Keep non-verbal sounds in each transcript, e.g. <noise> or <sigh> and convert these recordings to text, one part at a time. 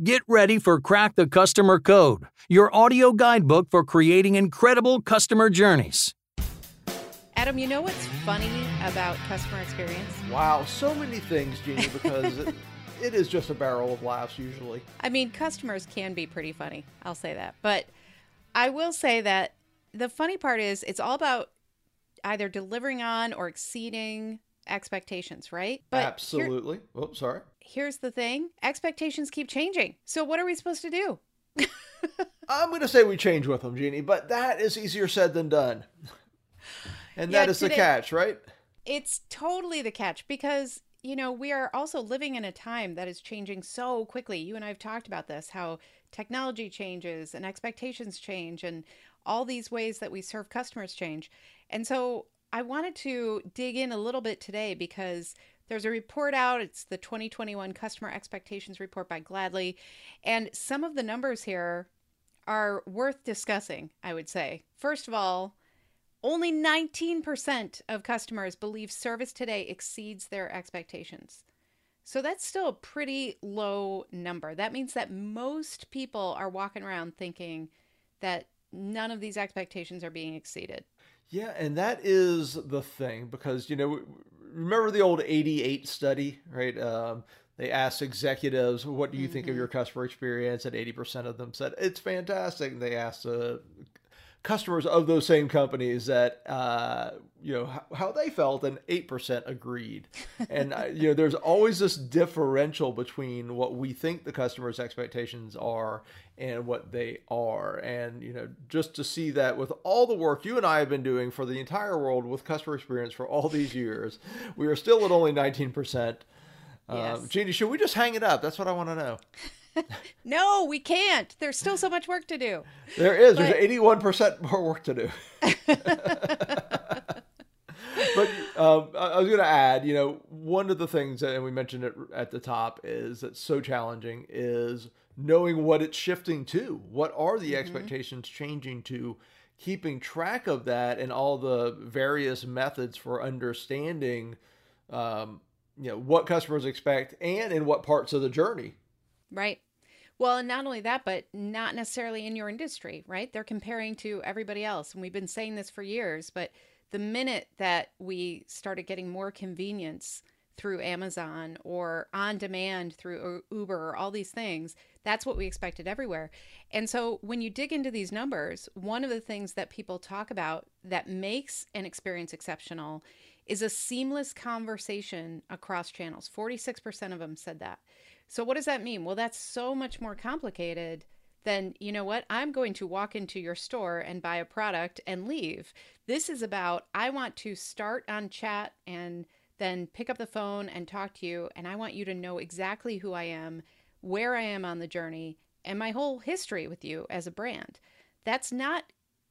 Get ready for Crack the Customer Code, your audio guidebook for creating incredible customer journeys. Adam, you know what's funny about customer experience? Wow, so many things, Jeannie, because it, <laughs> it is just a barrel of laughs usually. I mean, customers can be pretty funny. I'll say that. But I will say that the funny part is it's all about either delivering on or exceeding expectations, right? But Absolutely. Oh, sorry. Here's the thing expectations keep changing. So, what are we supposed to do? <laughs> I'm going to say we change with them, Jeannie, but that is easier said than done. <laughs> And yeah, that is the catch, right? It's totally the catch because, you know, we are also living in a time that is changing so quickly. You and I have talked about this how technology changes and expectations change and all these ways that we serve customers change. And so I wanted to dig in a little bit today because there's a report out. It's the 2021 Customer Expectations Report by Gladly. And some of the numbers here are worth discussing, I would say. First of all, only 19% of customers believe service today exceeds their expectations. So that's still a pretty low number. That means that most people are walking around thinking that none of these expectations are being exceeded. Yeah, and that is the thing because, you know, remember the old 88 study, right? Um, they asked executives, what do you mm-hmm. think of mm-hmm. your customer experience? And 80% of them said, it's fantastic. And they asked uh, customers of those same companies that uh, you know how, how, they felt, and eight percent agreed. <laughs> and uh, you know, there's always this differential between what we think the customer's expectations are and what they are. And you know, just to see that with all the work you and I have been doing for the entire world with customer experience for all these years, we are still at only nineteen percent. Um, yes. Jeannie, should we just hang it up? That's what I want to know. <laughs> <laughs> no, we can't. There's still so much work to do. There is. But... There's 81% more work to do. <laughs> but um, I was going to add, you know, one of the things, that, and we mentioned it at the top, is that's so challenging is knowing what it's shifting to. What are the mm-hmm. expectations changing to? Keeping track of that and all the various methods for understanding, um, you know, what customers expect and in what parts of the journey. Right. Well, and not only that, but not necessarily in your industry, right? They're comparing to everybody else. And we've been saying this for years, but the minute that we started getting more convenience through Amazon or on demand through Uber or all these things, that's what we expected everywhere. And so when you dig into these numbers, one of the things that people talk about that makes an experience exceptional is a seamless conversation across channels. 46% of them said that. So, what does that mean? Well, that's so much more complicated than, you know what, I'm going to walk into your store and buy a product and leave. This is about, I want to start on chat and then pick up the phone and talk to you. And I want you to know exactly who I am, where I am on the journey, and my whole history with you as a brand. That's not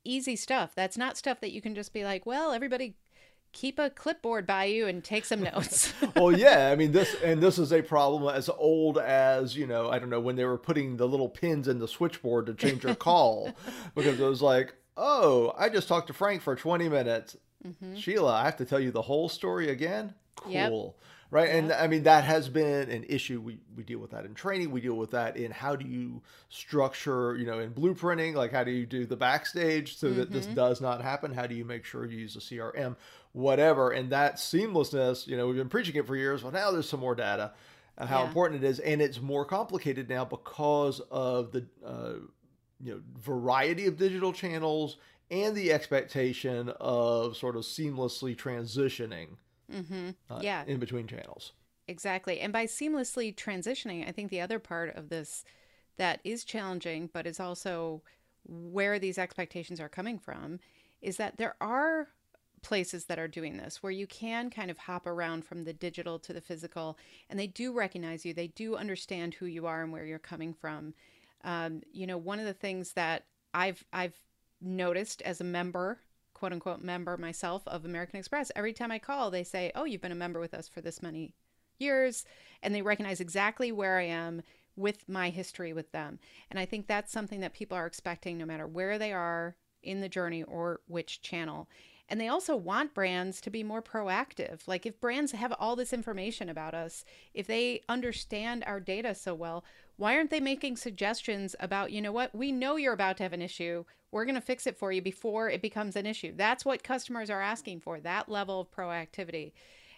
easy stuff. That's not stuff that you can just be like, well, everybody keep a clipboard by you and take some notes. well, <laughs> yeah, I mean this, and this is a problem as old as you know. I don't know when they were putting the little pins in the switchboard to change your call, <laughs> because it was like, oh, I just talked to Frank for twenty minutes. Mm-hmm. Sheila, I have to tell you the whole story again. Cool. Yep right? Yeah. And I mean that has been an issue. We we deal with that in training. We deal with that in how do you structure, you know, in blueprinting, like how do you do the backstage so mm-hmm. that this mm-hmm. does not happen? How do you make sure you use a CRM, whatever? And that seamlessness, you know, we've been preaching it for years, but now there's some more data. How yeah. important it is, and it's more complicated now because of the uh, you know variety of digital channels and the expectation of sort of seamlessly transitioning Mm-hmm. Uh, yeah. In between channels. Exactly. And by seamlessly transitioning, I think the other part of this that is challenging, but is also where these expectations are coming from, is that there are places that are doing this where you can kind of hop around from the digital to the physical and they do recognize you they do understand who you are and where you're coming from um, you know one of the things that i've i've noticed as a member quote unquote member myself of American Express, every time I call, they say, Oh, you've been a member with us for this many years. And they recognize exactly where I am with my history with them. And I think that's something that people are expecting no matter where they are in the journey or which channel. And they also want brands to be more proactive. Like if brands have all this information about us, if they understand our data so well, why aren't they making suggestions about, you know what, we know you're about to have an issue. We're going to fix it for you before it becomes an issue. That's what customers are asking for, that level of proactivity.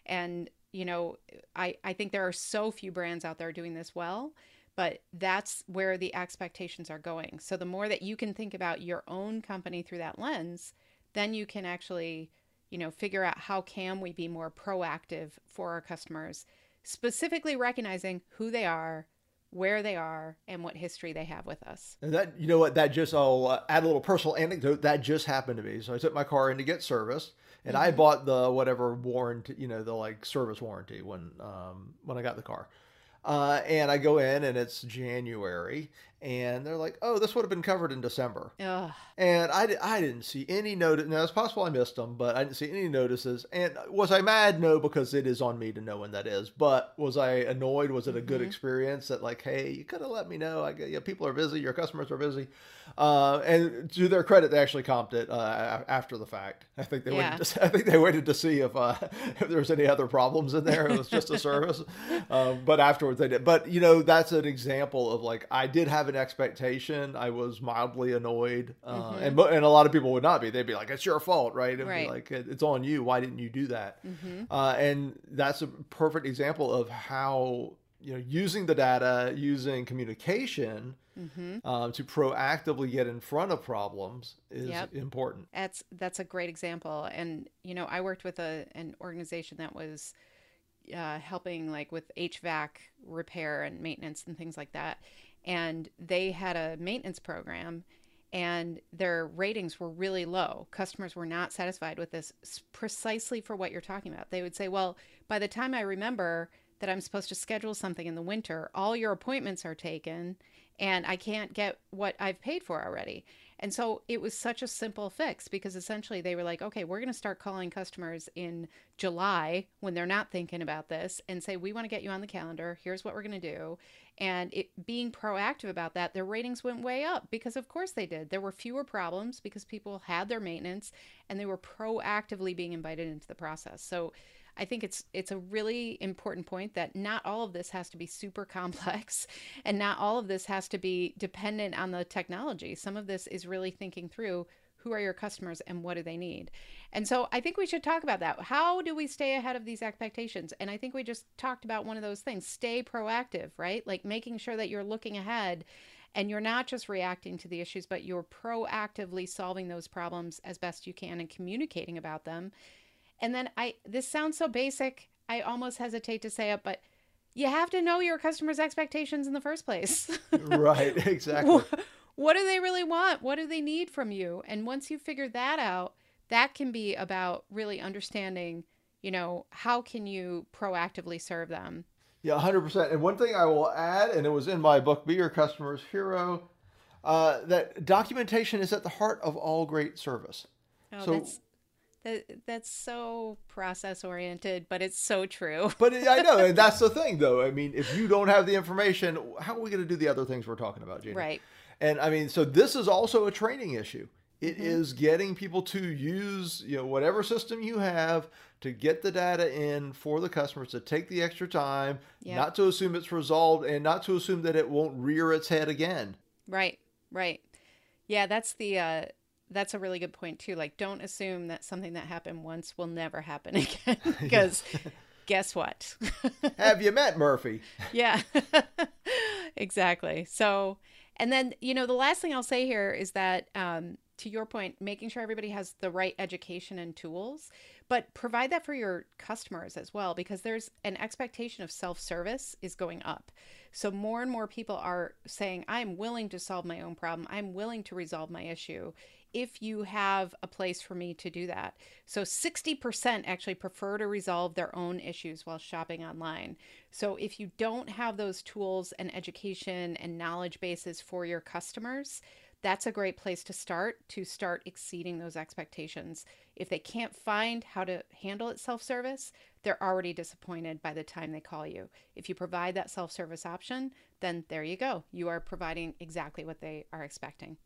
And, you know, I, I think there are so few brands out there doing this well, but that's where the expectations are going. So the more that you can think about your own company through that lens, then you can actually, you know, figure out how can we be more proactive for our customers, specifically recognizing who they are, where they are and what history they have with us. And that, you know what, that just, I'll uh, add a little personal anecdote. That just happened to me. So I took my car in to get service and mm-hmm. I bought the whatever warranty, you know, the like service warranty when, um, when I got the car. Uh, and I go in and it's January and they're like, "Oh, this would have been covered in December." Ugh. And I, I didn't see any notice. Now it's possible I missed them, but I didn't see any notices. And was I mad? No, because it is on me to know when that is. But was I annoyed? Was it a good mm-hmm. experience? That like, hey, you could have let me know. I get, yeah, people are busy. Your customers are busy. Uh, and to their credit, they actually comped it uh, after the fact. I think they yeah. waited. To, <laughs> I think they waited to see if uh, <laughs> if there was any other problems in there. It was just a <laughs> service. Um, but afterwards they did. But you know, that's an example of like I did have an expectation. I was mildly annoyed, uh, mm-hmm. and and a lot of people would not be. They'd be like, "It's your fault, right?" It'd right. like, "It's on you. Why didn't you do that?" Mm-hmm. Uh, and that's a perfect example of how you know using the data, using communication. Mm-hmm. Um, to proactively get in front of problems is yep. important. That's that's a great example. And you know, I worked with a an organization that was uh, helping like with HVAC repair and maintenance and things like that and they had a maintenance program and their ratings were really low. Customers were not satisfied with this precisely for what you're talking about. They would say, Well, by the time I remember that I'm supposed to schedule something in the winter, all your appointments are taken and I can't get what I've paid for already. And so it was such a simple fix because essentially they were like, okay, we're going to start calling customers in July when they're not thinking about this and say, we want to get you on the calendar. Here's what we're going to do. And it being proactive about that, their ratings went way up because of course they did. There were fewer problems because people had their maintenance and they were proactively being invited into the process. So I think it's it's a really important point that not all of this has to be super complex <laughs> and not all of this has to be dependent on the technology. Some of this is really thinking through who are your customers and what do they need. And so I think we should talk about that. How do we stay ahead of these expectations? And I think we just talked about one of those things, stay proactive, right? Like making sure that you're looking ahead and you're not just reacting to the issues, but you're proactively solving those problems as best you can and communicating about them and then I this sounds so basic. I almost hesitate to say it, but you have to know your customers' expectations in the first place. <laughs> right, exactly. what do they really want? What do they need from you? And once you figure that out, that can be about really understanding, you know, how can you proactively serve them? Yeah, 100%. And one thing I will add, and it was in my book, Be Your Customer's Hero, uh, that documentation is at the heart of all great service. Oh, so that's that that's so process oriented, but it's so true. <laughs> but I know, and that's the thing, though. I mean, if you don't have the information, how are we going to do the other things we're talking about, Jeannie? Right. And I mean, so this is also a training issue. It mm-hmm. is getting people to use you know whatever system you have to get the data in for the customers to take the extra time, yep. not to assume it's resolved, and not to assume that it won't rear its head again. Right. Right. Yeah, that's the uh, that's a really good point too. Like, don't assume that something that happened once will never happen <laughs> again. <laughs> because guess what? <laughs> Have you met Murphy? yeah, exactly. So, and then you know, the last thing I'll say here is that, um, to your point, making sure everybody has the right education and tools, but provide that for your customers as well, because there's an expectation of self service is going up. So more and more people are saying, I'm willing to solve my own problem. I'm willing to resolve my issue if you have a place for me to do that. So 60% actually prefer to resolve their own issues while shopping online. So if you don't have those tools and education and knowledge bases for your customers, that's a great place to start to start exceeding those expectations. If they can't find how to handle it self service, they're already disappointed by the time they call you. If you provide that self service option, then there you go. You are providing exactly what they are expecting.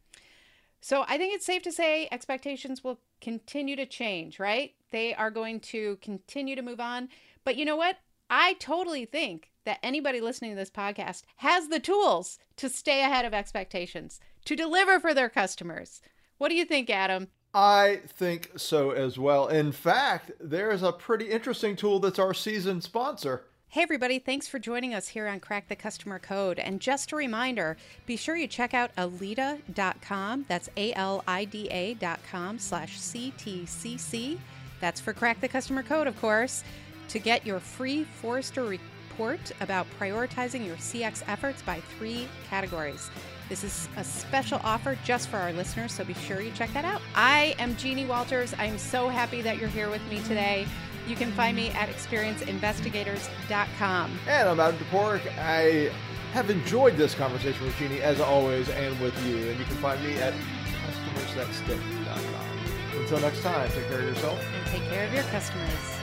So I think it's safe to say expectations will continue to change, right? They are going to continue to move on. But you know what? I totally think that anybody listening to this podcast has the tools to stay ahead of expectations, to deliver for their customers. What do you think, Adam? I think so as well. In fact, there's a pretty interesting tool that's our season sponsor. Hey, everybody, thanks for joining us here on Crack the Customer Code. And just a reminder be sure you check out alida.com. That's A L I D A.com slash CTCC. That's for Crack the Customer Code, of course, to get your free Forrester report about prioritizing your CX efforts by three categories. This is a special offer just for our listeners, so be sure you check that out. I am Jeannie Walters. I'm so happy that you're here with me today. You can find me at experienceinvestigators.com. And I'm Adam Toporek. I have enjoyed this conversation with Jeannie as always and with you. And you can find me at customersthatstick.com. Until next time, take care of yourself. And take care of your customers.